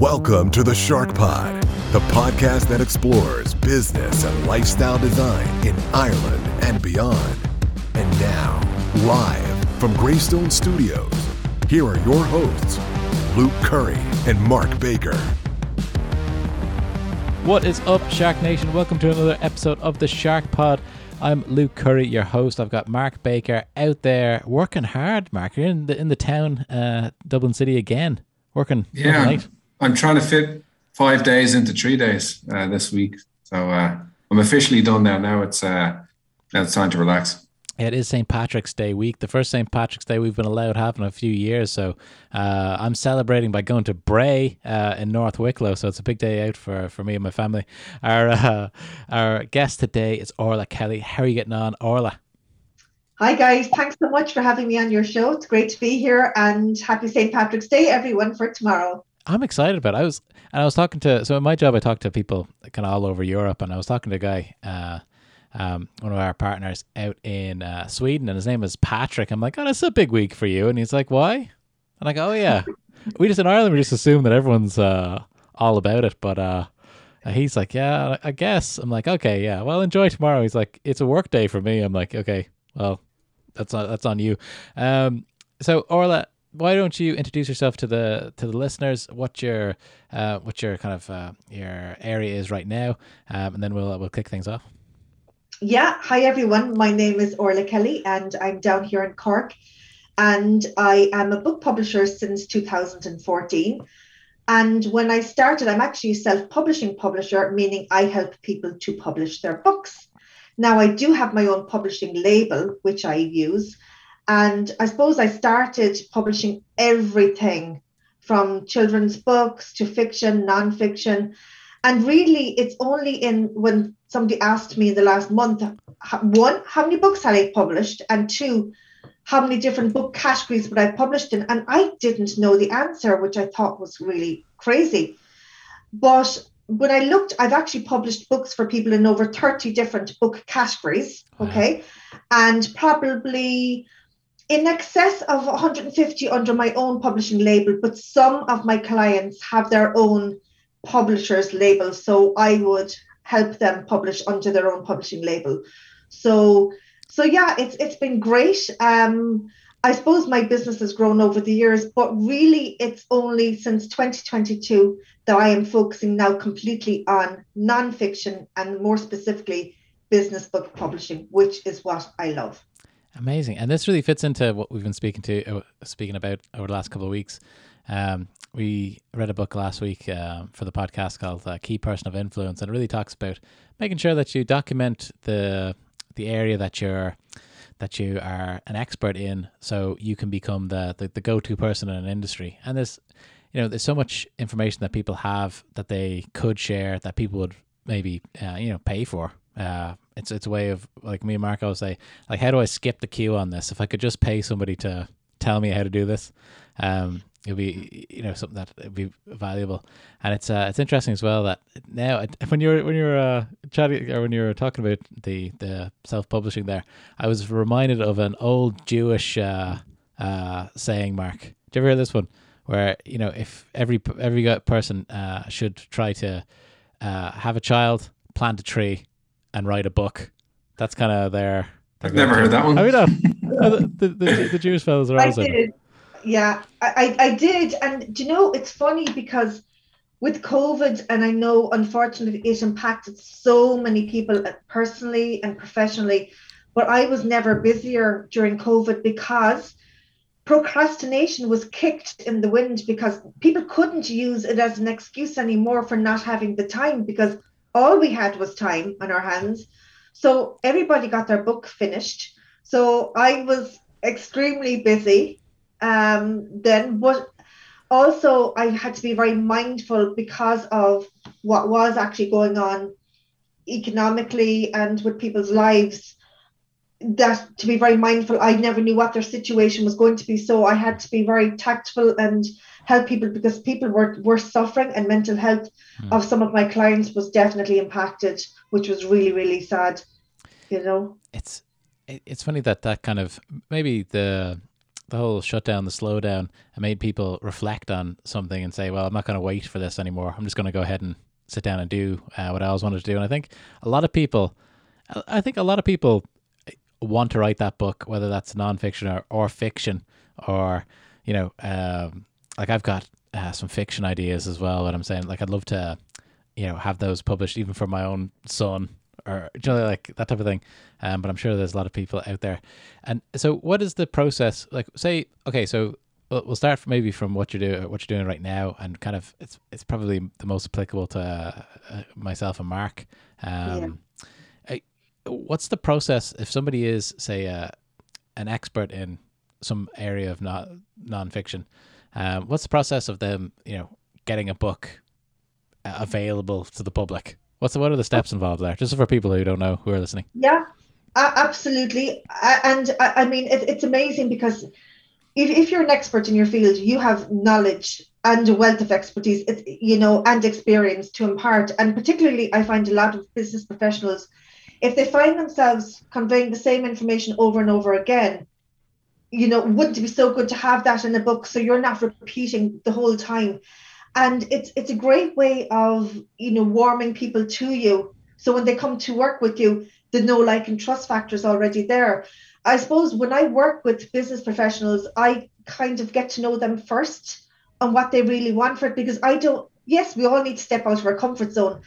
Welcome to the Shark Pod, the podcast that explores business and lifestyle design in Ireland and beyond. And now, live from Greystone Studios, here are your hosts, Luke Curry and Mark Baker. What is up, Shark Nation? Welcome to another episode of the Shark Pod. I'm Luke Curry, your host. I've got Mark Baker out there working hard. Mark, you're in the in the town, uh, Dublin City again, working. Yeah, late. I'm trying to fit five days into three days uh, this week. So uh, I'm officially done now. Now it's uh, now it's time to relax. It is St. Patrick's Day week, the first St. Patrick's Day we've been allowed to have in a few years. So uh, I'm celebrating by going to Bray uh, in North Wicklow. So it's a big day out for, for me and my family. Our uh, our guest today is Orla Kelly. How are you getting on, Orla? Hi guys, thanks so much for having me on your show. It's great to be here and happy St. Patrick's Day everyone for tomorrow. I'm excited about. It. I was and I was talking to so in my job I talk to people kind of all over Europe and I was talking to a guy uh, um, one of our partners out in uh, Sweden, and his name is Patrick. I'm like, oh, that's a big week for you. And he's like, why? And I go, oh, yeah. we just in Ireland, we just assume that everyone's uh, all about it. But uh, he's like, yeah, I guess. I'm like, okay, yeah, well, enjoy tomorrow. He's like, it's a work day for me. I'm like, okay, well, that's on, that's on you. Um, so, Orla, why don't you introduce yourself to the to the listeners? What your uh, what your kind of uh, your area is right now, um, and then we'll we'll kick things off. Yeah, hi everyone. My name is Orla Kelly and I'm down here in Cork. And I am a book publisher since 2014. And when I started, I'm actually a self publishing publisher, meaning I help people to publish their books. Now, I do have my own publishing label, which I use. And I suppose I started publishing everything from children's books to fiction, nonfiction. And really, it's only in when somebody asked me in the last month one, how many books had I published? And two, how many different book categories would I published in? And I didn't know the answer, which I thought was really crazy. But when I looked, I've actually published books for people in over 30 different book categories. Okay. And probably in excess of 150 under my own publishing label, but some of my clients have their own publishers label. So I would help them publish under their own publishing label. So so yeah, it's it's been great. Um, I suppose my business has grown over the years, but really it's only since 2022 that I am focusing now completely on nonfiction and more specifically business book publishing, which is what I love. Amazing, and this really fits into what we've been speaking to uh, speaking about over the last couple of weeks. Um, we read a book last week uh, for the podcast called uh, "Key Person of Influence," and it really talks about making sure that you document the the area that you're that you are an expert in, so you can become the the, the go to person in an industry. And there's you know there's so much information that people have that they could share that people would maybe uh, you know pay for. It's it's a way of like me and Marco say like how do I skip the queue on this? If I could just pay somebody to tell me how to do this, um, it'll be you know something that would be valuable. And it's uh, it's interesting as well that now when you're when you're uh, chatting or when you're talking about the the self-publishing there i was reminded of an old jewish uh, uh, saying mark. Do you ever hear this one? Where you know if every every person uh, should try to uh, have a child plant a tree and write a book. That's kind of their, their i've never heard that one. I mean the, the, the, the jewish fellows are also yeah, I, I did. And do you know, it's funny because with COVID, and I know unfortunately it impacted so many people uh, personally and professionally, but I was never busier during COVID because procrastination was kicked in the wind because people couldn't use it as an excuse anymore for not having the time because all we had was time on our hands. So everybody got their book finished. So I was extremely busy um, then. But also, I had to be very mindful because of what was actually going on economically and with people's lives. That to be very mindful, I never knew what their situation was going to be. So I had to be very tactful and help people because people were, were suffering and mental health mm. of some of my clients was definitely impacted, which was really, really sad. You know? It's it's funny that that kind of maybe the the whole shutdown, the slowdown, it made people reflect on something and say, "Well, I'm not going to wait for this anymore. I'm just going to go ahead and sit down and do uh, what I always wanted to do." And I think a lot of people, I think a lot of people want to write that book, whether that's nonfiction or, or fiction, or you know, um, like I've got uh, some fiction ideas as well. What I'm saying, like I'd love to, you know, have those published even for my own son or you know, like that type of thing. Um, but I'm sure there's a lot of people out there. And so, what is the process? Like, say, okay, so we'll start from maybe from what you're doing, what you're doing right now, and kind of it's it's probably the most applicable to uh, myself and Mark. Um, yeah. what's the process if somebody is, say, uh, an expert in some area of not nonfiction? Um, what's the process of them, you know, getting a book uh, available to the public? What's the, what are the steps involved there? Just for people who don't know who are listening. Yeah, absolutely. And I mean, it's amazing because if, you're an expert in your field, you have knowledge and a wealth of expertise, you know, and experience to impart. And particularly, I find a lot of business professionals, if they find themselves conveying the same information over and over again, you know, wouldn't it be so good to have that in a book so you're not repeating the whole time? And it's it's a great way of you know warming people to you. So when they come to work with you, the know, like, and trust factor is already there. I suppose when I work with business professionals, I kind of get to know them first and what they really want for it because I don't. Yes, we all need to step out of our comfort zone,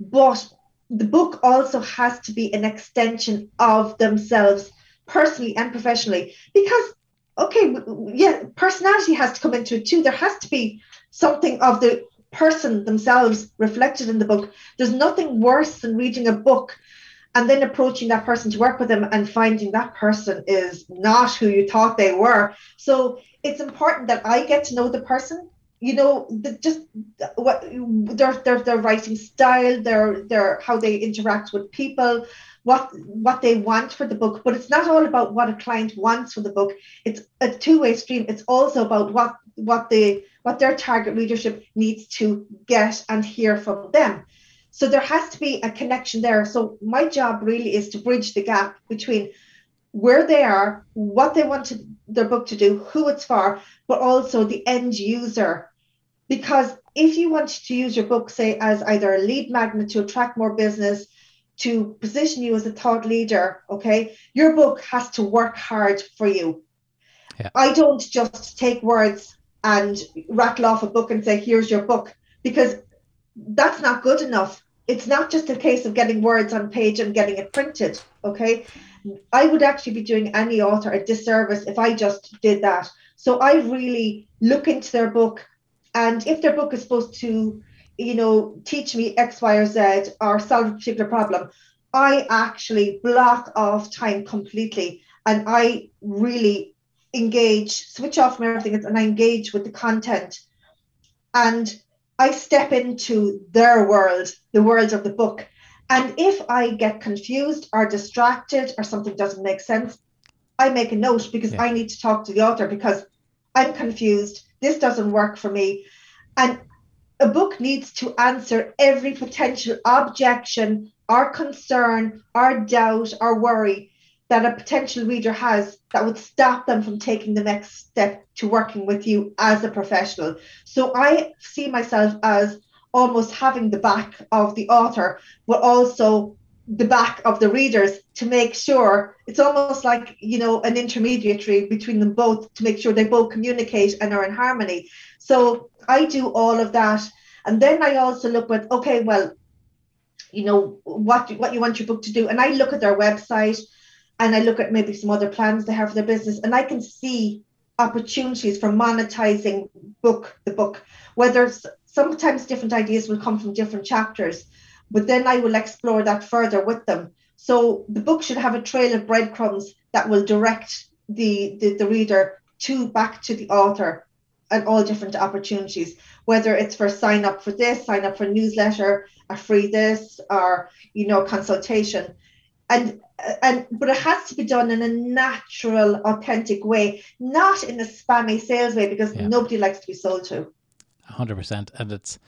but the book also has to be an extension of themselves personally and professionally. Because okay yeah personality has to come into it too. There has to be something of the person themselves reflected in the book. There's nothing worse than reading a book and then approaching that person to work with them and finding that person is not who you thought they were. So it's important that i get to know the person. You know the, just what their, their their writing style their their how they interact with people what what they want for the book but it's not all about what a client wants for the book. It's a two-way stream. It's also about what what the what their target readership needs to get and hear from them. So there has to be a connection there. So my job really is to bridge the gap between where they are what they want to, their book to do who it's for but also the end user. Because if you want to use your book say as either a lead magnet to attract more business to position you as a thought leader, okay, your book has to work hard for you. Yeah. I don't just take words and rattle off a book and say, here's your book, because that's not good enough. It's not just a case of getting words on page and getting it printed, okay? I would actually be doing any author a disservice if I just did that. So I really look into their book, and if their book is supposed to you know, teach me X, Y, or Z or solve a particular problem, I actually block off time completely and I really engage, switch off from everything and I engage with the content. And I step into their world, the world of the book. And if I get confused or distracted or something doesn't make sense, I make a note because yeah. I need to talk to the author because I'm confused. This doesn't work for me. And a book needs to answer every potential objection or concern or doubt or worry that a potential reader has that would stop them from taking the next step to working with you as a professional. So I see myself as almost having the back of the author, but also the back of the readers to make sure it's almost like you know an intermediary between them both to make sure they both communicate and are in harmony so I do all of that. And then I also look at, okay, well, you know, what, what you want your book to do. And I look at their website and I look at maybe some other plans they have for their business and I can see opportunities for monetizing book the book whether sometimes different ideas will come from different chapters but then i will explore that further with them so the book should have a trail of breadcrumbs that will direct the the, the reader to back to the author and all different opportunities, whether it's for sign up for this, sign up for newsletter, a free this, or you know, consultation. And and but it has to be done in a natural, authentic way, not in a spammy sales way, because yeah. nobody likes to be sold to. hundred percent, and it's,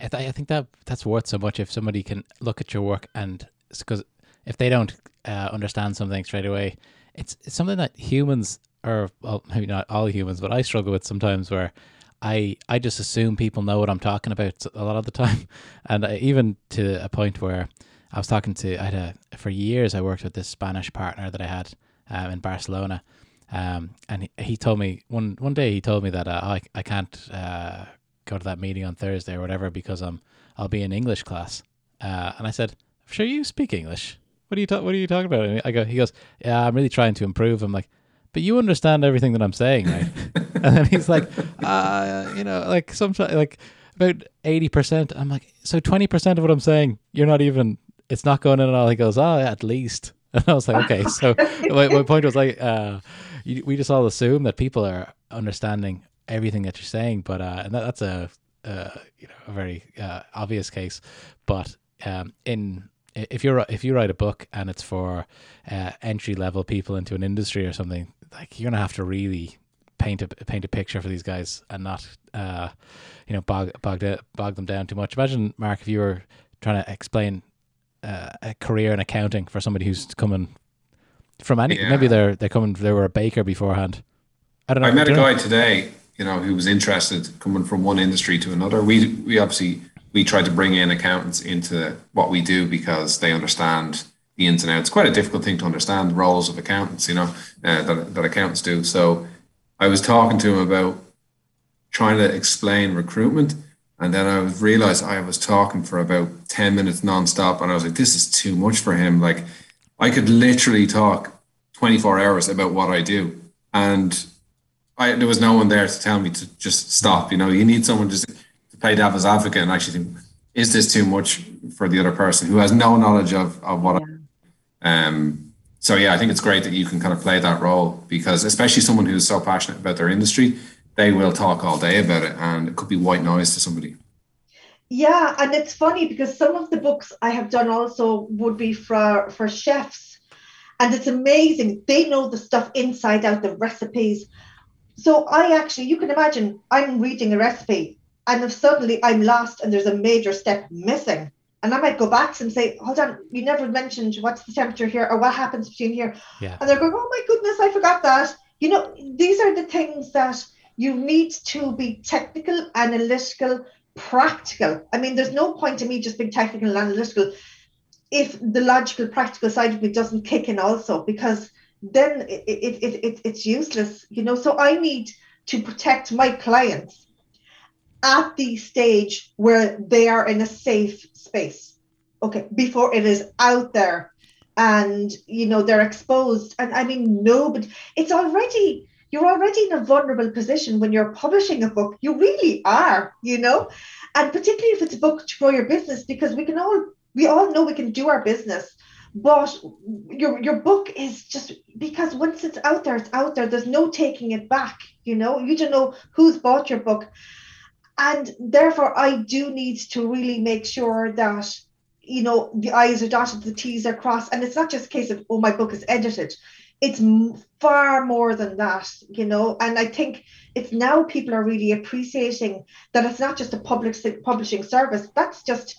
I think that that's worth so much if somebody can look at your work and because if they don't uh, understand something straight away, it's, it's something that humans or well, maybe not all humans, but I struggle with sometimes where I I just assume people know what I'm talking about a lot of the time, and I, even to a point where I was talking to I had a for years I worked with this Spanish partner that I had um, in Barcelona, um, and he, he told me one one day he told me that uh, I I can't uh, go to that meeting on Thursday or whatever because I'm I'll be in English class, uh, and I said, "Sure, you speak English. What are you ta- What are you talking about?" And I go, he goes, "Yeah, I'm really trying to improve." I'm like, "But you understand everything that I'm saying, right?" and then he's like, uh, you know, like sometimes like about eighty percent. I'm like, so twenty percent of what I'm saying, you're not even. It's not going in at all. He goes, oh, at least. And I was like, okay. So my, my point was like, uh, you, we just all assume that people are understanding everything that you're saying, but uh, and that, that's a, uh, you know a very uh, obvious case. But um, in if you're if you write a book and it's for uh, entry level people into an industry or something, like you're gonna have to really paint a paint a picture for these guys and not uh, you know bog bog, bog them down too much. Imagine Mark if you were trying to explain uh, a career in accounting for somebody who's coming from any Yeah. maybe they're they're coming they were a baker beforehand. I don't know. I met a you know? guy today, you know, who was interested coming from one industry to another. We we obviously we try to bring in accountants into what we do because they understand the ins and outs. Quite a difficult thing to understand the roles of accountants, you know, uh, that that accountants do. So I was talking to him about trying to explain recruitment, and then I realized I was talking for about ten minutes nonstop, and I was like, this is too much for him. Like I could literally talk twenty four hours about what I do, and I, there was no one there to tell me to just stop. You know, you need someone just to play devil's advocate and actually think, is this too much for the other person who has no knowledge of, of what I um so yeah, I think it's great that you can kind of play that role because especially someone who's so passionate about their industry, they will talk all day about it and it could be white noise to somebody. Yeah, and it's funny because some of the books I have done also would be for for chefs, and it's amazing. They know the stuff inside out, the recipes. So I actually, you can imagine, I'm reading a recipe, and if suddenly I'm lost and there's a major step missing, and I might go back and say, "Hold on, you never mentioned what's the temperature here or what happens between here," Yeah. and they're going, "Oh my goodness, I forgot that." You know, these are the things that you need to be technical, analytical, practical. I mean, there's no point in me just being technical and analytical if the logical, practical side of me doesn't kick in also, because then it, it, it, it, it's useless, you know. So I need to protect my clients at the stage where they are in a safe space, okay, before it is out there and, you know, they're exposed. And I mean, nobody, it's already you're already in a vulnerable position when you're publishing a book. You really are, you know, and particularly if it's a book to grow your business, because we can all we all know we can do our business, but your your book is just because once it's out there, it's out there. There's no taking it back. You know, you don't know who's bought your book, and therefore I do need to really make sure that you know the I's are dotted, the T's are crossed, and it's not just a case of oh my book is edited it's far more than that, you know. And I think it's now people are really appreciating that it's not just a public publishing service. That's just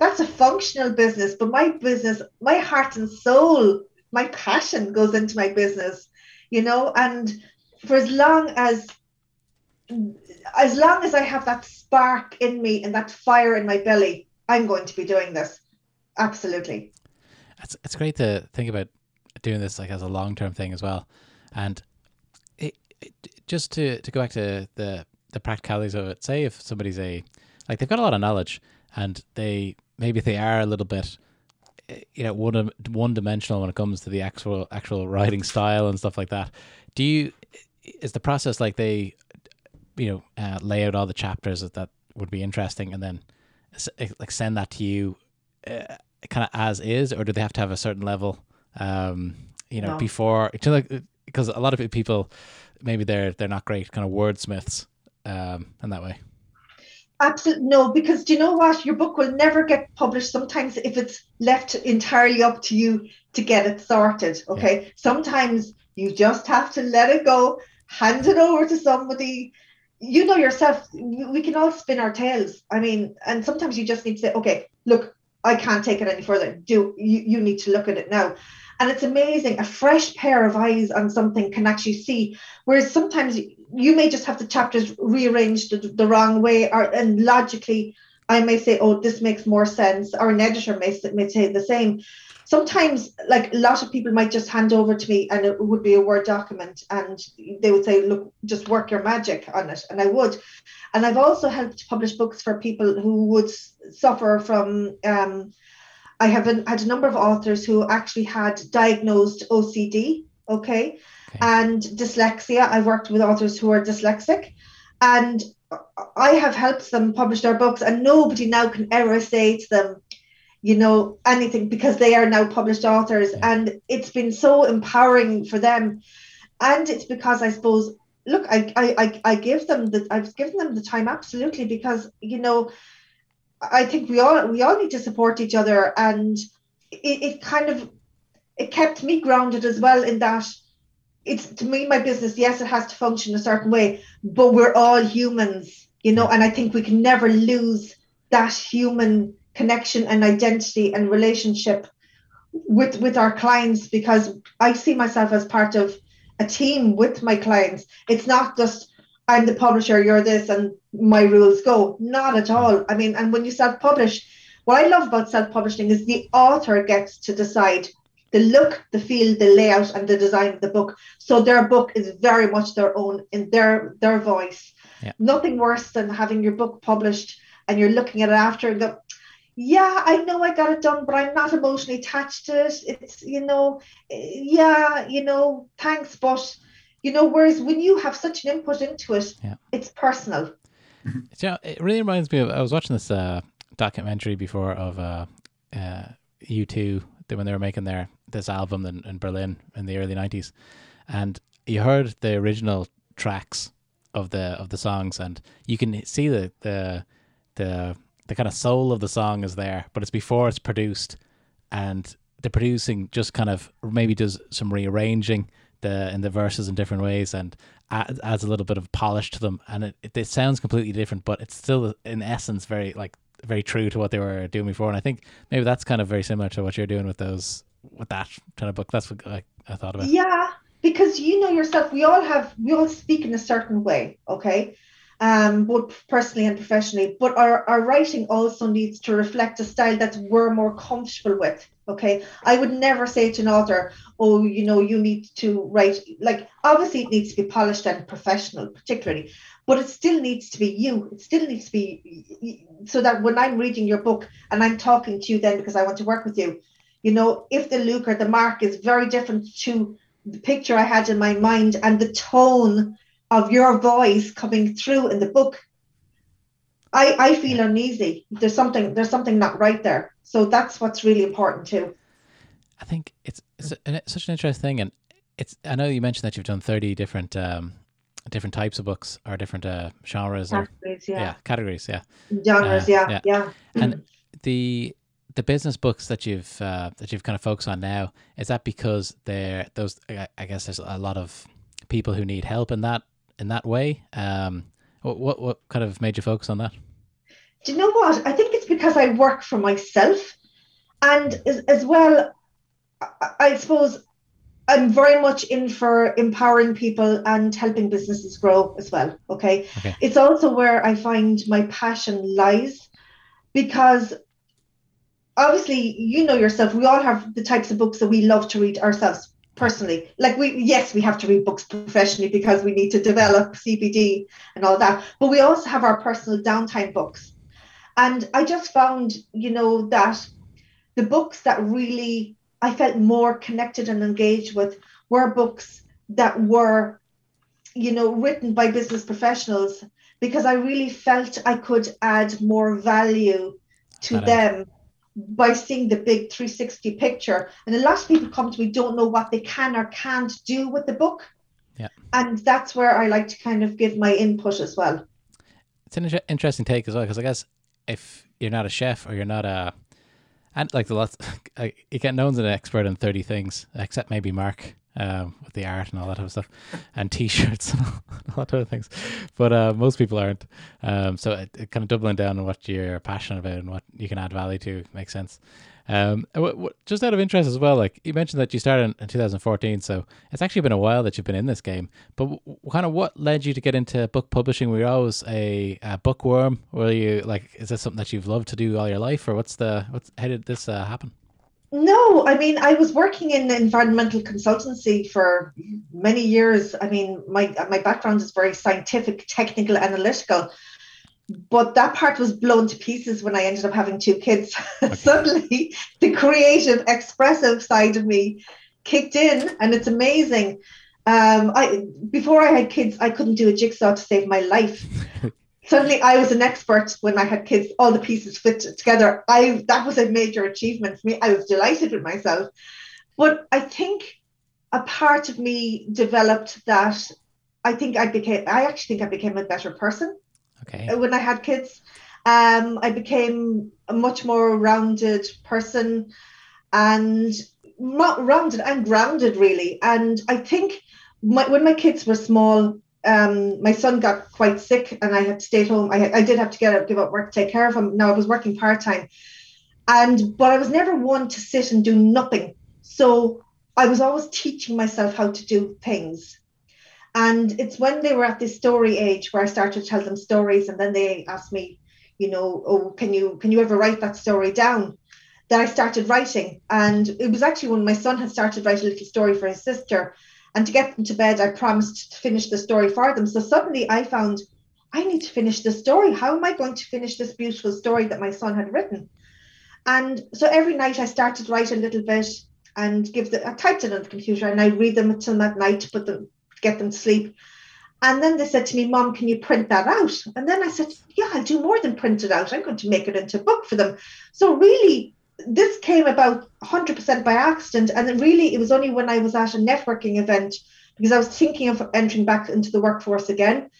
that's a functional business. But my business, my heart and soul, my passion goes into my business, you know. And for as long as as long as I have that spark in me and that fire in my belly, I'm going to be doing this. Absolutely. It's it's great to think about doing this like as a long term thing as well, and it, it, just to to go back to the the practicalities of it. Say if somebody's a like they've got a lot of knowledge and they maybe they are a little bit eh, you know one one dimensional when it comes to the actual actual writing style and stuff like that. Do you is the process like they you know uh, lay out all the chapters that, that would be interesting and then like send that to you uh, kind of as is or do they have to have a certain level um you know No. before because a lot of people maybe they're they're not great kind of wordsmiths um in that way Absolutely no, because do you know what? Your book will never get published. Sometimes if it's left entirely up to you to get it sorted. Okay. Sometimes you just have to let it go, hand it over to somebody. You know yourself, we can all spin our tails. I mean, and sometimes you just need to say, okay, look, I can't take it any further. Do you, you need to look at it now. And it's amazing. A fresh pair of eyes on something can actually see. Whereas sometimes you may just have the chapters rearranged the, the wrong way, or and logically, I may say, "Oh, this makes more sense," or an editor may, may say the same. Sometimes, like a lot of people might just hand over to me, and it would be a word document, and they would say, "Look, just work your magic on it," and I would. And I've also helped publish books for people who would suffer from. Um, I have an, had a number of authors who actually had diagnosed OCD, okay, okay, and dyslexia. I've worked with authors who are dyslexic, and I have helped them publish their books, and nobody now can ever say to them, you know, anything because they are now published authors, yeah. and it's been so empowering for them. And it's because I suppose, look, I, I, I give them the, I've given them the time absolutely because you know, I think we all we all need to support each other, and it, it kind of it kept me grounded as well in that it's to me my business yes it has to function a certain way but we're all humans you know and i think we can never lose that human connection and identity and relationship with with our clients because i see myself as part of a team with my clients it's not just i'm the publisher you're this and my rules go not at all i mean and when you self-publish what i love about self-publishing is the author gets to decide the look, the feel, the layout, and the design of the book. So their book is very much their own in their their voice. Yeah. Nothing worse than having your book published and you're looking at it after and go, yeah, I know I got it done, but I'm not emotionally attached to it. It's you know, yeah, you know, thanks, but you know, whereas when you have such an input into it, yeah. it's personal. Yeah, it really reminds me of I was watching this uh, documentary before of uh, uh, U2 when they were making their this album in, in Berlin in the early nineties, and you heard the original tracks of the of the songs, and you can see the the the the kind of soul of the song is there, but it's before it's produced, and the producing just kind of maybe does some rearranging the in the verses in different ways and adds, a little bit of polish to them, and it, it, it sounds completely different, but it's still in essence very like very true to what they were doing before. And I think maybe that's kind of very similar to what you're doing with those with that kind of book. That's what I, I thought about. Yeah, because you know yourself, we all have we all speak in a certain way, okay? Um, both personally and professionally. But our, our writing also needs to reflect a style that we're more comfortable with. Okay. I would never say to an author, oh, you know, you need to write like obviously it needs to be polished and professional, particularly but it still needs to be you. It still needs to be so that when I'm reading your book and I'm talking to you then because I want to work with you, you know, if the look or the mark is very different to the picture I had in my mind and the tone of your voice coming through in the book, I, I feel uneasy. There's something there's something not right there. So that's what's really important too. I think it's, it's, a, such an interesting thing, and it's. I know you mentioned that you've done thirty different um, different types of books or different uh, genres categories, or yeah. yeah. categories, yeah, genres, uh, yeah, yeah, yeah. And the the business books that you've uh, that you've kind of focused on now is that because they're those I guess there's a lot of people who need help in that in that way. Um, what what, what kind of made you focus on that? Do you know what? I think it's because I work for myself, and as, as well, I, I suppose I'm very much in for empowering people and helping businesses grow as well. Okay? okay. It's also where I find my passion lies because obviously, you know yourself, we all have the types of books that we love to read ourselves personally. Like, we, yes, we have to read books professionally because we need to develop CPD and all that, but we also have our personal downtime books. And I just found, you know, that the books that really I felt more connected and engaged with were books that were, you know, written by business professionals because I really felt I could add more value to them by seeing the big 360 picture. And a lot of people come to me don't know what they can or can't do with the book. Yeah. And that's where I like to kind of give my input as well. It's an interesting take as well because I guess if you're not a chef or you're not a and like the lots, you get known as an expert in thirty things, except maybe Mark um, with the art and all that type of stuff, and t-shirts and all, a lot of other things. But uh, most people aren't. Um, so it, it, kind of doubling down on what you're passionate about and what you can add value to makes sense. Um, just out of interest as well, like you mentioned that you started in, 2014, so it's actually been a while that you've been in this game. But kind of what led you to get into book publishing? Were you always a, a bookworm? Were you like, is this something that you've loved to do all your life, or what's the what's how did this uh, happen? No, I mean, I was working in environmental consultancy for many years. I mean, my my background is very scientific, technical, analytical but that part was blown to pieces when I ended up having two kids. Okay. Suddenly, the creative, expressive side of me kicked in, and it's amazing. Um, I before I had kids, I couldn't do a jigsaw to save my life. Suddenly, I was an expert when I had kids. All the pieces fit together. I that was a major achievement for me. I was delighted with myself. But I think a part of me developed that I think I became. I actually think I became a better person Okay. Uh, when I had kids, um, I became a much more rounded person, and not rounded and grounded really. And I think my, when my kids were small, um, my son got quite sick, and I had to stay at home. I, I did have to get up, give up work, take care of him. Now I was working part time, and but I was never one to sit and do nothing. So I was always teaching myself how to do things. And it's when they were at this story age where I started to tell them stories, and then they asked me, you know, oh, can you can you ever write that story down? That I started writing, and it was actually when my son had started writing a little story for his sister, and to get them to bed, I promised to finish the story for them. So suddenly I found I need to finish the story. How am I going to finish this beautiful story that my son had written? And so every night I started write a little bit and give the I typed it on the computer and I read them until that night to put them get them to sleep. And then they said to me, Mom, can you print that out? And then I said, Yeah, I'll do more than print it out. I'm going to make it into a book for them. So, really, this came about 100% by accident. And really, it was only when I was at a networking event because I was thinking of entering back into the workforce again.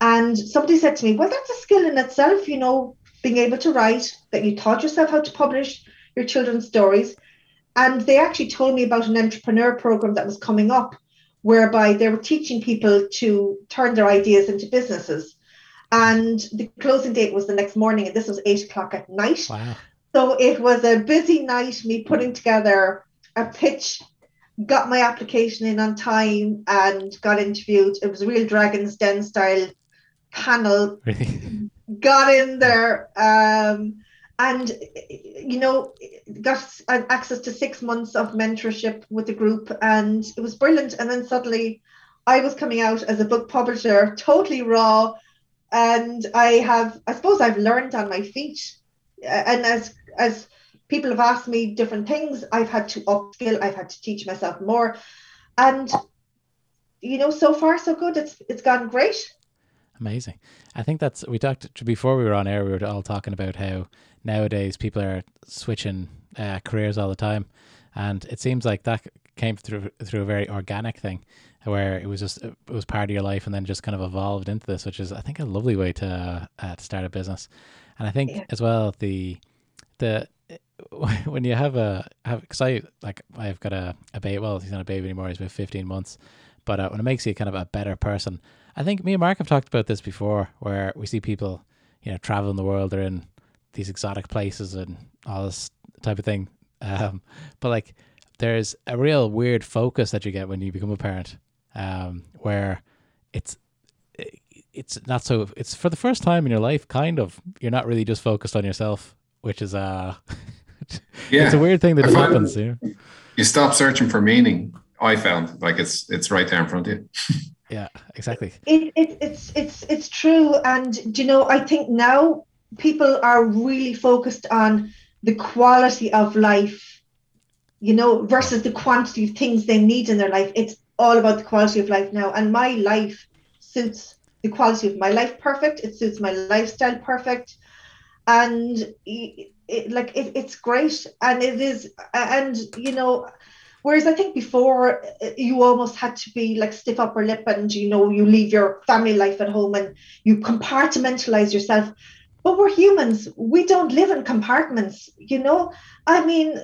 And somebody said to me, Well, that's a skill in itself, you know, being able to write, that you taught yourself how to publish your children's stories. And they actually told me about an entrepreneur program that was coming up whereby they were teaching people to turn their ideas into businesses. And the closing date was the next morning, and this was eight o'clock at night. Wow. So it was a busy night, me putting together a pitch, got my application in on time, and got interviewed. It was a real Dragon's Den style panel. Really? Got in there. Um, and you know got access to six months of mentorship with the group and it was brilliant and then suddenly i was coming out as a book publisher totally raw and i have i suppose i've learned on my feet and as as people have asked me different things i've had to upskill i've had to teach myself more. And you know so far so good. It's it's gone great. Amazing. I think that's we talked before we were on air we were all talking about how nowadays people are switching uh, careers all the time, and it seems like that came through through a very organic thing, where it was just it was part of your life and then just kind of evolved into this, which is I think a lovely way to uh, to start a business, and I think yeah. as well the the when you have a have because I like I've got a, a baby well he's not a baby anymore he's about 15 months but uh, when it makes you kind of a better person I think me and Mark have talked about this before where we see people you know traveling the world they're in these exotic places and all this type of thing. Um, but like, there's a real weird focus that you get when you become a parent, um, where it's it's not so. It's for the first time in your life, kind of. You're not really just focused on yourself, which is uh yeah, it's a weird thing that just happens. You, know? you stop searching for meaning. I found like it's it's right there in front of you. yeah, exactly. It, it, it's it's it's true, and you know I think now people are really focused on the quality of life, you know, versus the quantity of things they need in their life. It's all about the quality of life now. And my life suits the quality of my life perfect. It suits my lifestyle perfect. And it, it, like it, it's great. And it is, and you know, Whereas I think before uh, you almost had to be like stiff upper lip and you know you leave your family life at home and you compartmentalize yourself but we're humans we don't live in compartments you know i mean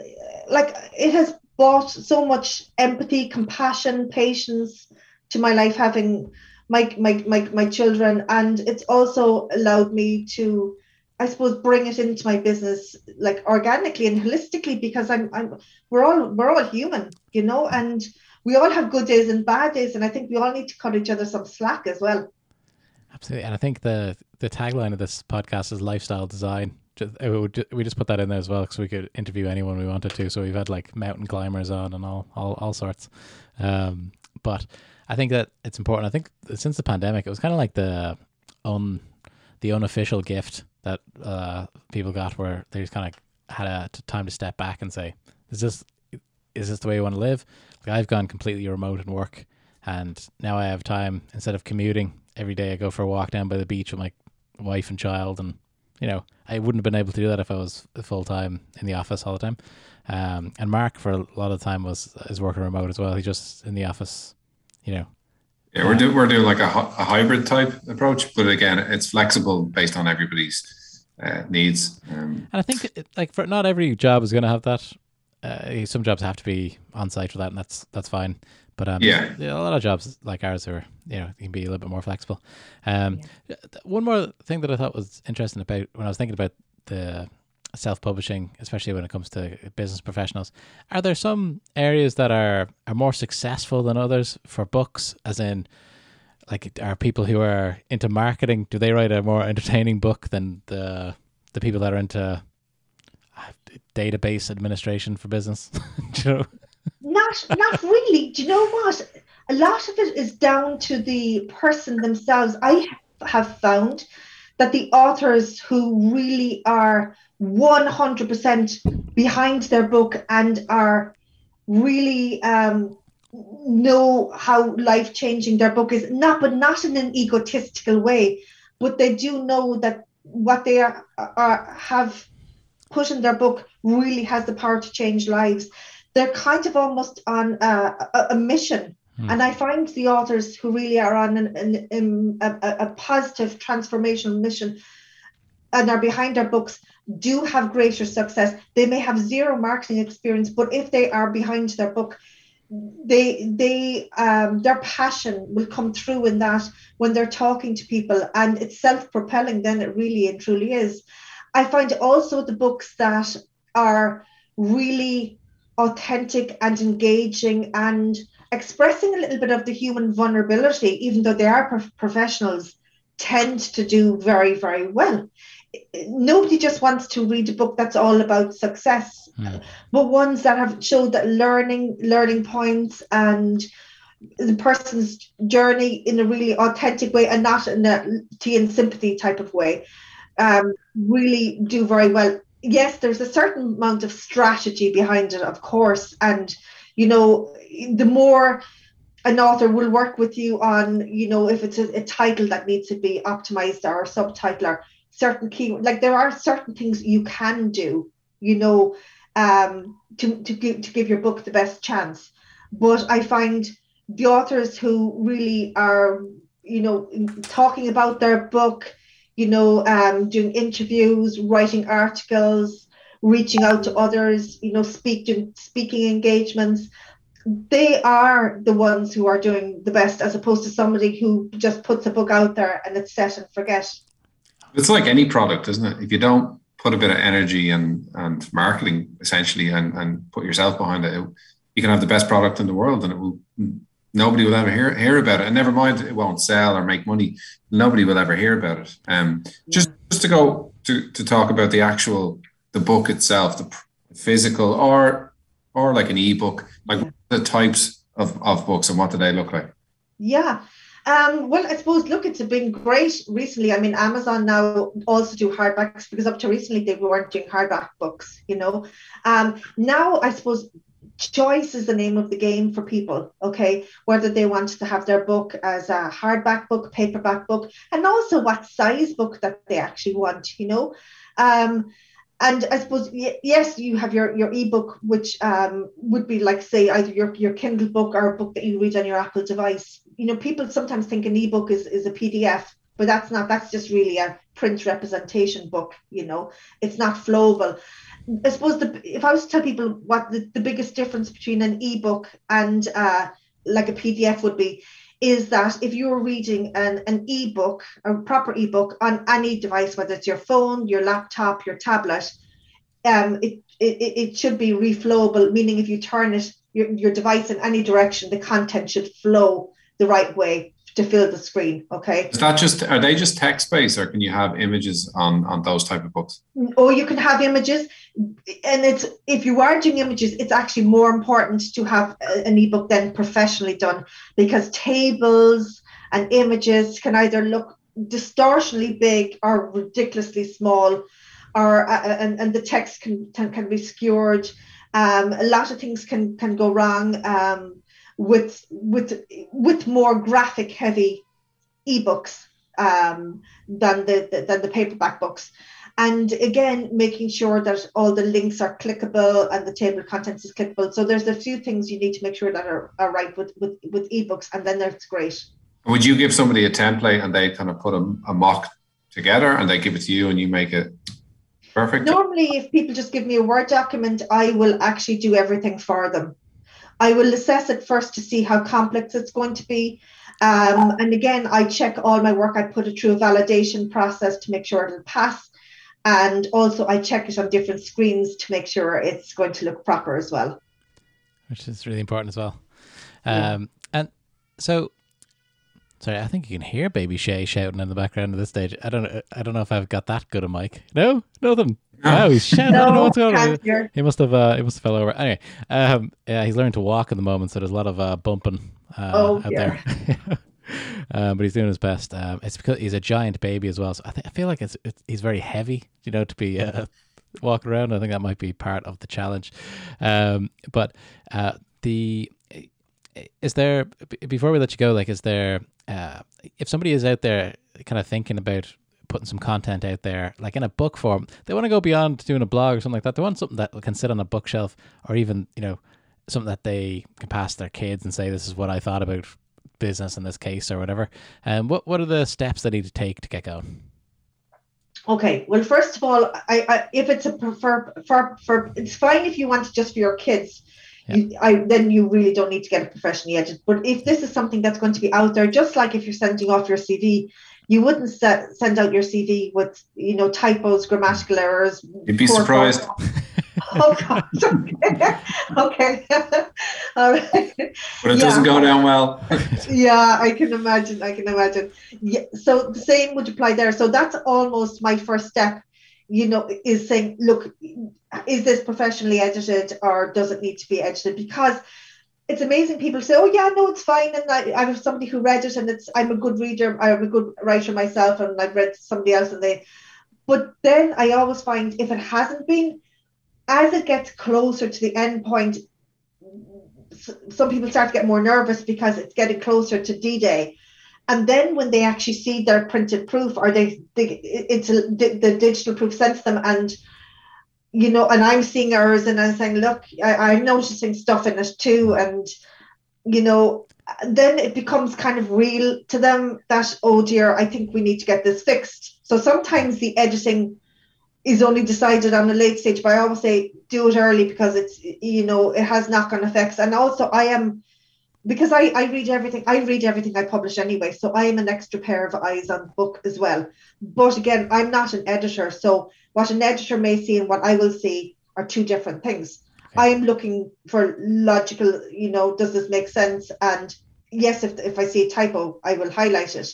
like it has brought so much empathy compassion patience to my life having my my my, my children and it's also allowed me to I suppose bring it into my business like organically and holistically because I'm I'm we're all we're all human, you know, and we all have good days and bad days, and I think we all need to cut each other some slack as well. Absolutely, and I think the the tagline of this podcast is lifestyle design. Would, we just put that in there as well because we could interview anyone we wanted to. So we've had like mountain climbers on and all all, all sorts. Um, but I think that it's important. I think since the pandemic, it was kind of like the un the unofficial gift that uh, people got where they just kind of had a time to step back and say, "Is this is this the way you want to live?" Like I've gone completely remote and work, and now I have time instead of commuting every day. I go for a walk down by the beach with my wife and child, and you know I wouldn't have been able to do that if I was full time in the office all the time. Um, and Mark for a lot of the time was is working remote as well. He's just in the office, you know. Yeah, we're doing we're doing like a, a hybrid type approach, but again, it's flexible based on everybody's uh, needs. Um, and I think like for not every job is going to have that. Uh, some jobs have to be on site for that, and that's that's fine. But um, yeah, a lot of jobs like ours are, you know, can be a little bit more flexible. Um, yeah. One more thing that I thought was interesting about when I was thinking about the self-publishing, especially when it comes to business professionals, are there some areas that are are more successful than others for books? As in, like, are people who are into marketing do they write a more entertaining book than the the people that are into uh, database administration for business? you know? Not not really. Do you know what? A lot of it is down to the person themselves. I have found that the authors who really are 100% behind their book and are really um, know how life changing their book is, not but not in an egotistical way, but they do know that what they are, are have put in their book really has the power to change lives they're kind of almost on a, a, a mission. Hmm. And I find the authors who really are on an, an, an, a, a positive transformational mission and are behind their books do have greater success. They may have zero marketing experience, but if they are behind their book, they they um, their passion will come through in that when they're talking to people, and it's self-propelling. Then it really and truly is. I find also the books that are really authentic and engaging and expressing a little bit of the human vulnerability, even though they are pro- professionals, tend to do very, very well. Nobody just wants to read a book that's all about success, mm. but ones that have showed that learning, learning points, and the person's journey in a really authentic way, and not in a tea and sympathy type of way, um, really do very well yes, there's a certain amount of strategy behind it, of course. And, you know, the more an author will work with you on, you know, if it's a, a title that needs to be optimized or a subtitle or certain key, like there are certain things you can do, you know, um, to, to, give, to give your book the best chance. But I find the authors who really are, you know, talking about their book, you know, um, doing interviews, writing articles, reaching out to others, you know, speaking speaking engagements. They are the ones who are doing the best, as opposed to somebody who just puts a book out there and it's set and forget. It's like any product, isn't it? If you don't put a bit of energy and and marketing essentially and and put yourself behind it, it you can have the best product in the world and it will nobody will ever hear hear about it. And never mind, it won't sell or make money. Nobody will ever hear about it. Um, just just to go to to talk about the actual the book itself, the physical or or like an ebook, like yeah. the types of, of books and what do they look like? Yeah. Um, well, I suppose, look, it's been great recently. I mean, Amazon now also do hardbacks because up to recently they weren't doing hardback books, you know. Um, now, I suppose choice is the name of the game for people okay whether they want to have their book as a hardback book paperback book and also what size book that they actually want you know um, and I suppose yes, you have your your ebook, which um, would be like say either your your Kindle book or a book that you read on your Apple device. You know, people sometimes think an ebook is is a PDF, but that's not. That's just really a print representation book. You know, it's not flowable. I suppose the, if I was to tell people what the, the biggest difference between an ebook and uh, like a PDF would be, is that if you're reading an, an ebook, a proper ebook on any device, whether it's your phone, your laptop, your tablet, um, it, it, it should be reflowable, meaning if you turn it, your, your device in any direction, the content should flow the right way to fill the screen. Okay. Is that just are they just text based or can you have images on on those type of books? Or you can have images, and it's if you are doing images, it's actually more important to have an ebook than professionally done because tables and images can either look distortionally big or ridiculously small, or uh, and and the text can can, can be skewed. Um, a lot of things can can go wrong. Um, with with with more graphic heavy ebooks um, than the, the than the paperback books. And again making sure that all the links are clickable and the table of contents is clickable. So there's a few things you need to make sure that are, are right with, with with ebooks and then that's great. Would you give somebody a template and they kind of put a, a mock together and they give it to you and you make it perfect? Normally if people just give me a word document i will actually do everything for them I will assess it first to see how complex it's going to be. Um, and again, I check all my work. I put it through a validation process to make sure it'll pass. And also, I check it on different screens to make sure it's going to look proper as well. Which is really important as well. Um, yeah. And so, sorry, I think you can hear Baby Shay shouting in the background at this stage. I don't, I don't know if I've got that good a mic. No, nothing. Wow, he's shouting. No, I don't know what's going on. He must have uh, he must have fell over. Anyway, um, yeah, he's learned to walk at the moment, so there's a lot of uh, bumping uh, oh, out yeah. there. um, but he's doing his best. Um, it's because he's a giant baby as well. So I, th- I feel like it's, it's he's very heavy, you know, to be uh, walking around. I think that might be part of the challenge. Um, but uh, the is there before we let you go, like, is there uh, if somebody is out there kind of thinking about putting some content out there, like in a book form. They want to go beyond doing a blog or something like that. They want something that can sit on a bookshelf or even, you know, something that they can pass their kids and say, this is what I thought about business in this case or whatever. And um, what, what are the steps they need to take to get going? Okay. Well, first of all, I, I if it's a for, for, for, it's fine if you want it just for your kids. Yeah. You, I, then you really don't need to get a professionally edited. But if this is something that's going to be out there, just like if you're sending off your CV, you wouldn't set, send out your CV with you know typos, grammatical errors. You'd be surprised. oh God. Okay. okay. All right. But it yeah. doesn't go down well. yeah, I can imagine. I can imagine. Yeah. So the same would apply there. So that's almost my first step. You know, is saying, look, is this professionally edited or does it need to be edited? Because it's amazing. People say, "Oh yeah, no, it's fine." And I, I have somebody who read it, and it's I'm a good reader. I'm a good writer myself, and I've read somebody else, and they. But then I always find if it hasn't been, as it gets closer to the end point, some people start to get more nervous because it's getting closer to D-Day, and then when they actually see their printed proof, or they, they it's a, the, the digital proof sent to them, and you know, and I'm seeing errors and I'm saying, look, I, I'm noticing stuff in it too. And, you know, then it becomes kind of real to them that, oh dear, I think we need to get this fixed. So sometimes the editing is only decided on a late stage, but I always say do it early because it's, you know, it has knock on effects. And also, I am, because I, I read everything, I read everything I publish anyway. So I am an extra pair of eyes on the book as well. But again, I'm not an editor. So what an editor may see and what I will see are two different things. Okay. I am looking for logical, you know, does this make sense? And yes, if if I see a typo, I will highlight it.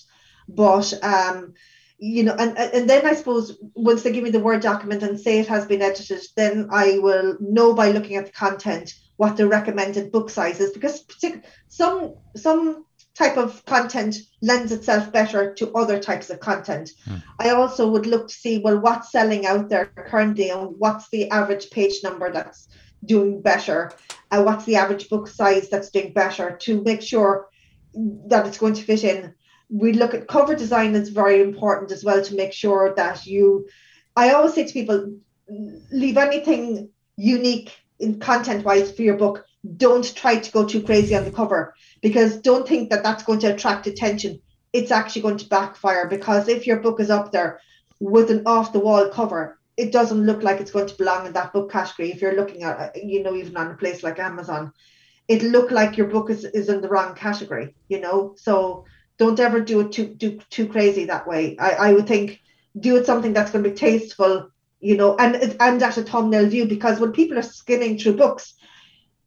But um, you know, and and then I suppose once they give me the word document and say it has been edited, then I will know by looking at the content what the recommended book size is because partic- some some type of content lends itself better to other types of content. Mm. I also would look to see well what's selling out there currently and what's the average page number that's doing better and what's the average book size that's doing better to make sure that it's going to fit in. We look at cover design is very important as well to make sure that you I always say to people leave anything unique in content wise for your book don't try to go too crazy on the cover because don't think that that's going to attract attention. It's actually going to backfire because if your book is up there with an off the wall cover, it doesn't look like it's going to belong in that book category. If you're looking at, uh, you know, even on a place like Amazon, it look like your book is, is in the wrong category, you know. So don't ever do it too too too crazy that way. I, I would think do it something that's going to be tasteful, you know, and and at a thumbnail view because when people are skimming through books,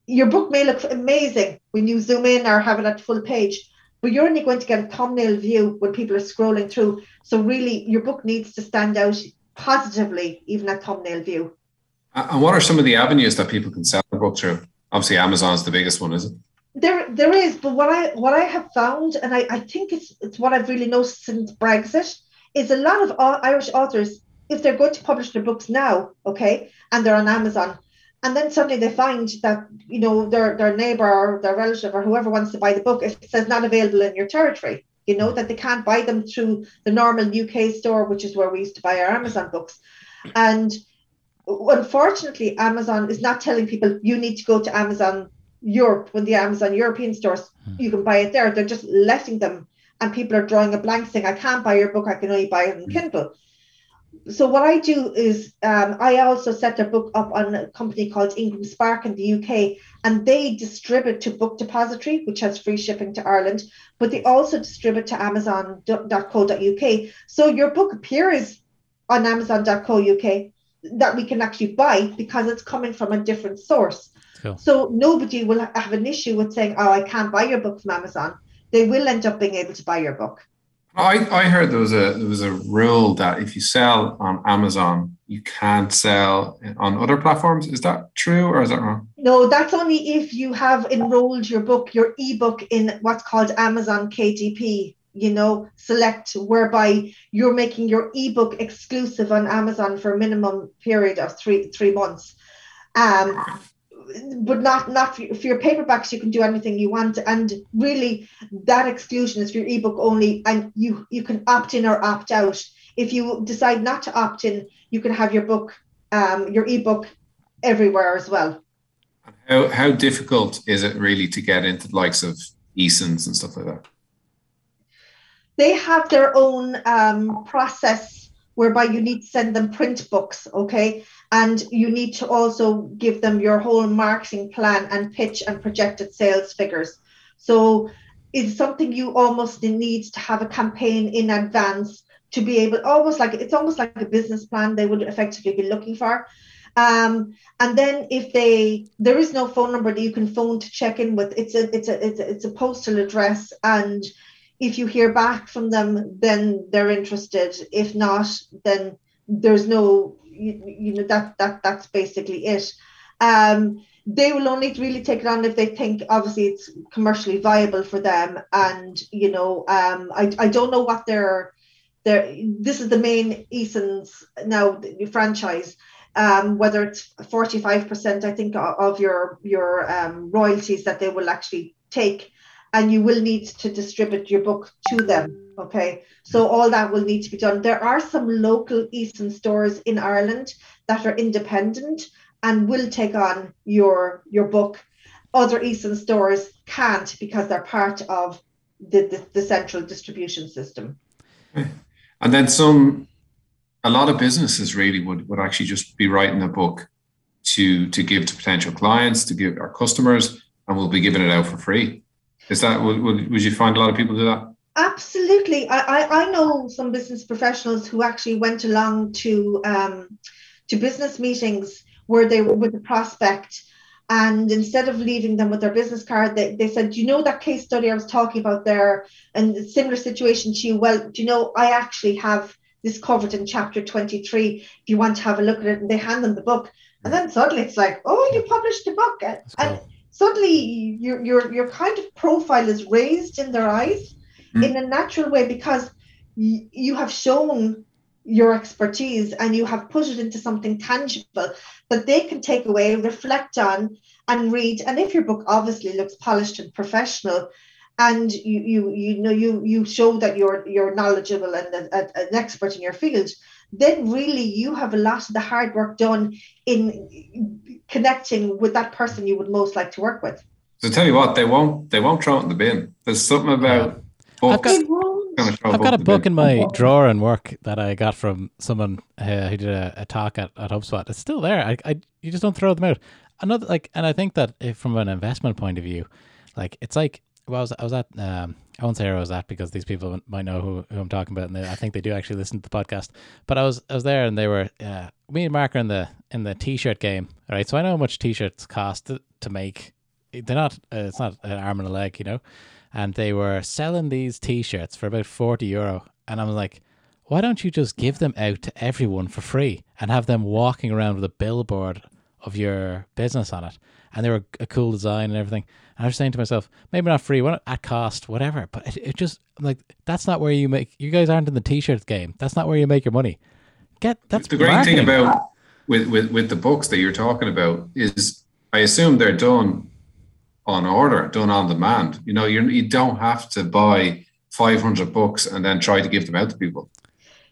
your book may look amazing when you zoom in or have it at full page, but you're only going to get a thumbnail view when people are scrolling through. So really, your book needs to stand out positively, even at thumbnail view. And what are some of the avenues that people can sell their book through? Obviously, Amazon's the biggest one, is it? There, there is, but what I what I have found, and I, I think it's it's what I've really noticed since Brexit, is a lot of Irish authors, if they're going to publish their books now, okay, and they're on Amazon, and then suddenly they find that you know their their neighbor or their relative or whoever wants to buy the book, it says not available in your territory. You know that they can't buy them through the normal UK store, which is where we used to buy our Amazon books, and unfortunately, Amazon is not telling people you need to go to Amazon Europe when the Amazon European stores hmm. you can buy it there. They're just letting them, and people are drawing a blank saying, "I can't buy your book. I can only buy it on hmm. Kindle." So what I do is um, I also set their book up on a company called Ingram Spark in the UK, and they distribute to Book Depository, which has free shipping to Ireland, but they also distribute to Amazon.co.uk. So your book appears on Amazon.co.uk that we can actually buy because it's coming from a different source. Cool. So nobody will have an issue with saying, "Oh, I can't buy your book from Amazon." They will end up being able to buy your book. I, I heard there was a there was a rule that if you sell on Amazon, you can't sell on other platforms. Is that true or is that wrong? No, that's only if you have enrolled your book, your ebook, in what's called Amazon KDP you know, select whereby you're making your ebook exclusive on Amazon for a minimum period of three three months. Um, but not not for, for your paperbacks you can do anything you want. And really that exclusion is for your ebook only and you you can opt in or opt out. If you decide not to opt in you can have your book um, your ebook everywhere as well. How, how difficult is it really to get into the likes of easons and stuff like that? They have their own um, process whereby you need to send them print books, okay? And you need to also give them your whole marketing plan and pitch and projected sales figures. So it's something you almost need to have a campaign in advance to be able almost like it's almost like a business plan they would effectively be looking for. Um, and then if they there is no phone number that you can phone to check in with, it's a it's a it's a, it's a postal address and if you hear back from them, then they're interested. If not, then there's no, you, you know, that that that's basically it. Um, they will only really take it on if they think obviously it's commercially viable for them. And you know, um, I I don't know what their their this is the main Eason's now franchise. Um, whether it's 45% I think of your your um, royalties that they will actually take and you will need to distribute your book to them. Okay, so all that will need to be done. There are some local Eason stores in Ireland that are independent and will take on your your book. Other Eason stores can't because they're part of the, the, the central distribution system. And then some, a lot of businesses really would, would actually just be writing a book to to give to potential clients, to give our customers, and we'll be giving it out for free. Is that would, would, would you find a lot of people do that? Absolutely. I, I, I know some business professionals who actually went along to um, to business meetings where they were with the prospect and instead of leaving them with their business card, they, they said, Do you know that case study I was talking about there? And similar situation to you. Well, do you know, I actually have this covered in chapter 23. If you want to have a look at it, and they hand them the book. And then suddenly it's like, Oh, you published a book. And suddenly your your your kind of profile is raised in their eyes mm. in a natural way because y- you have shown your expertise and you have put it into something tangible that they can take away reflect on and read and if your book obviously looks polished and professional and you you you know you you show that you're you're knowledgeable and a, a, an expert in your field then really you have a lot of the hard work done in connecting with that person you would most like to work with. So tell you what, they won't they won't throw it in the bin. There's something about I've got, I've got a book in my drawer and work that I got from someone uh, who did a, a talk at, at HubSpot. It's still there. I, I you just don't throw them out. another like, and I think that if from an investment point of view, like it's like well, I was I was at um, I won't say where I was at because these people might know who, who I'm talking about, and they, I think they do actually listen to the podcast. But I was I was there, and they were uh, me and Mark are in the in the t-shirt game, right? So I know how much t-shirts cost to, to make. They're not uh, it's not an arm and a leg, you know. And they were selling these t-shirts for about forty euro, and I'm like, why don't you just give them out to everyone for free and have them walking around with a billboard of your business on it? And they were a cool design and everything. And I was saying to myself, maybe not free, what at cost, whatever. But it, it just like that's not where you make. You guys aren't in the t-shirt game. That's not where you make your money. Get that's the great marketing. thing about with, with with the books that you're talking about is I assume they're done on order, done on demand. You know, you you don't have to buy 500 books and then try to give them out to people.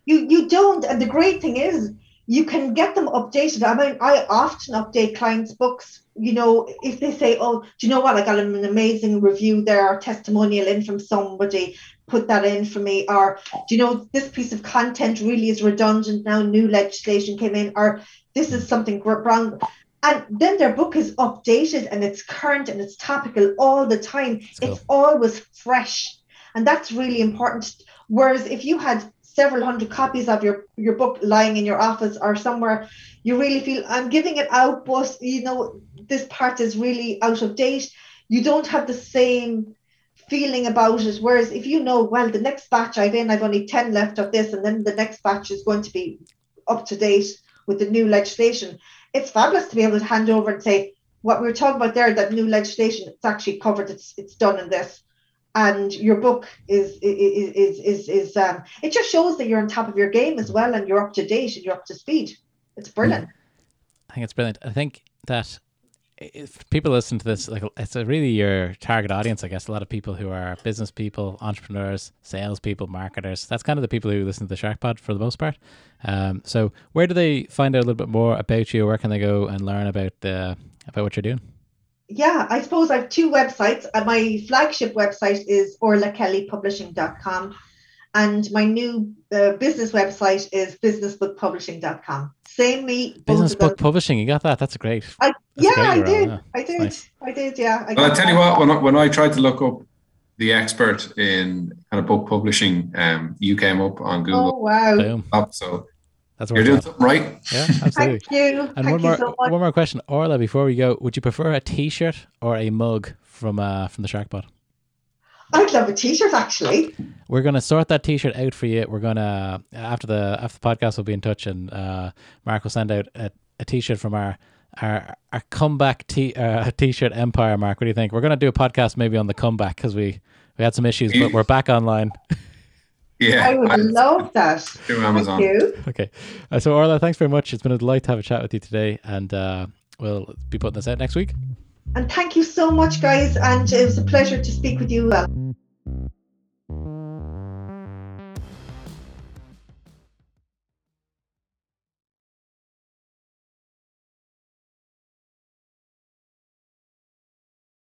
You you don't, and the great thing is you can get them updated. I mean, I often update clients' books. You know, if they say, "Oh, do you know what? I got an amazing review there, or testimonial in from somebody," put that in for me. Or, do you know, this piece of content really is redundant now? New legislation came in, or this is something wrong. And then their book is updated and it's current and it's topical all the time. cool. It's always fresh, and that's really important. Whereas if you had several hundred copies of your your book lying in your office or somewhere. You really feel i'm giving it out but you know this part is really out of date. You don't have the same feeling about it. Whereas if you know well the next batch i've in i've only 10 left of this and then the next batch is going to be up to date with the new legislation. It's fabulous to be able to hand over and say what we were talking about there that new legislation it's actually covered it's it's done in this and your book is is is is, is um, it just shows that you're on top of your game as well and you're up to date and you're up to speed it's brilliant I think it's brilliant. I think that if people listen to this, like it's a really your target audience. I guess a lot of people who are business people, entrepreneurs, salespeople, marketers. That's kind of the people who listen to the Shark Pod for the most part. Um, so where do they find out a little bit more about you? Where can they go and learn about the about what you're doing? Yeah i suppose i have two websites uh, my flagship website is orlakellypublishing.com and my new uh, business website is businessbookpublishing.com same me Business book publishing. You got that? That's great. I, That's yeah great, i did yeah. i did nice. i did yeah I Well, I got tell you what, when I, when I tried to look up the expert in kind of book publishing, um, you came up on Google. oh wow Boom. So That's you're what doing something right. Yeah, absolutely. thank you And thank one you more, so much one more question, Orla. Before we go, would you prefer a T-shirt or a mug from uh from the Shark Pod? i'd love a t-shirt actually We're gonna sort that T-shirt out for you. We're gonna after the after the podcast, we'll be in touch, and uh, Mark will send out a, a T-shirt from our our our comeback T uh, T-shirt empire. Mark, what do you think? We're gonna do a podcast maybe on the comeback because we we had some issues, but we're back online. Yeah, i would I- love that through Amazon. thank you okay, uh, so Orla, thanks very much. It's been a delight to have a chat with you today, and uh, we'll be putting this out next week. and thank you so much guys and it was a pleasure to speak with you uh,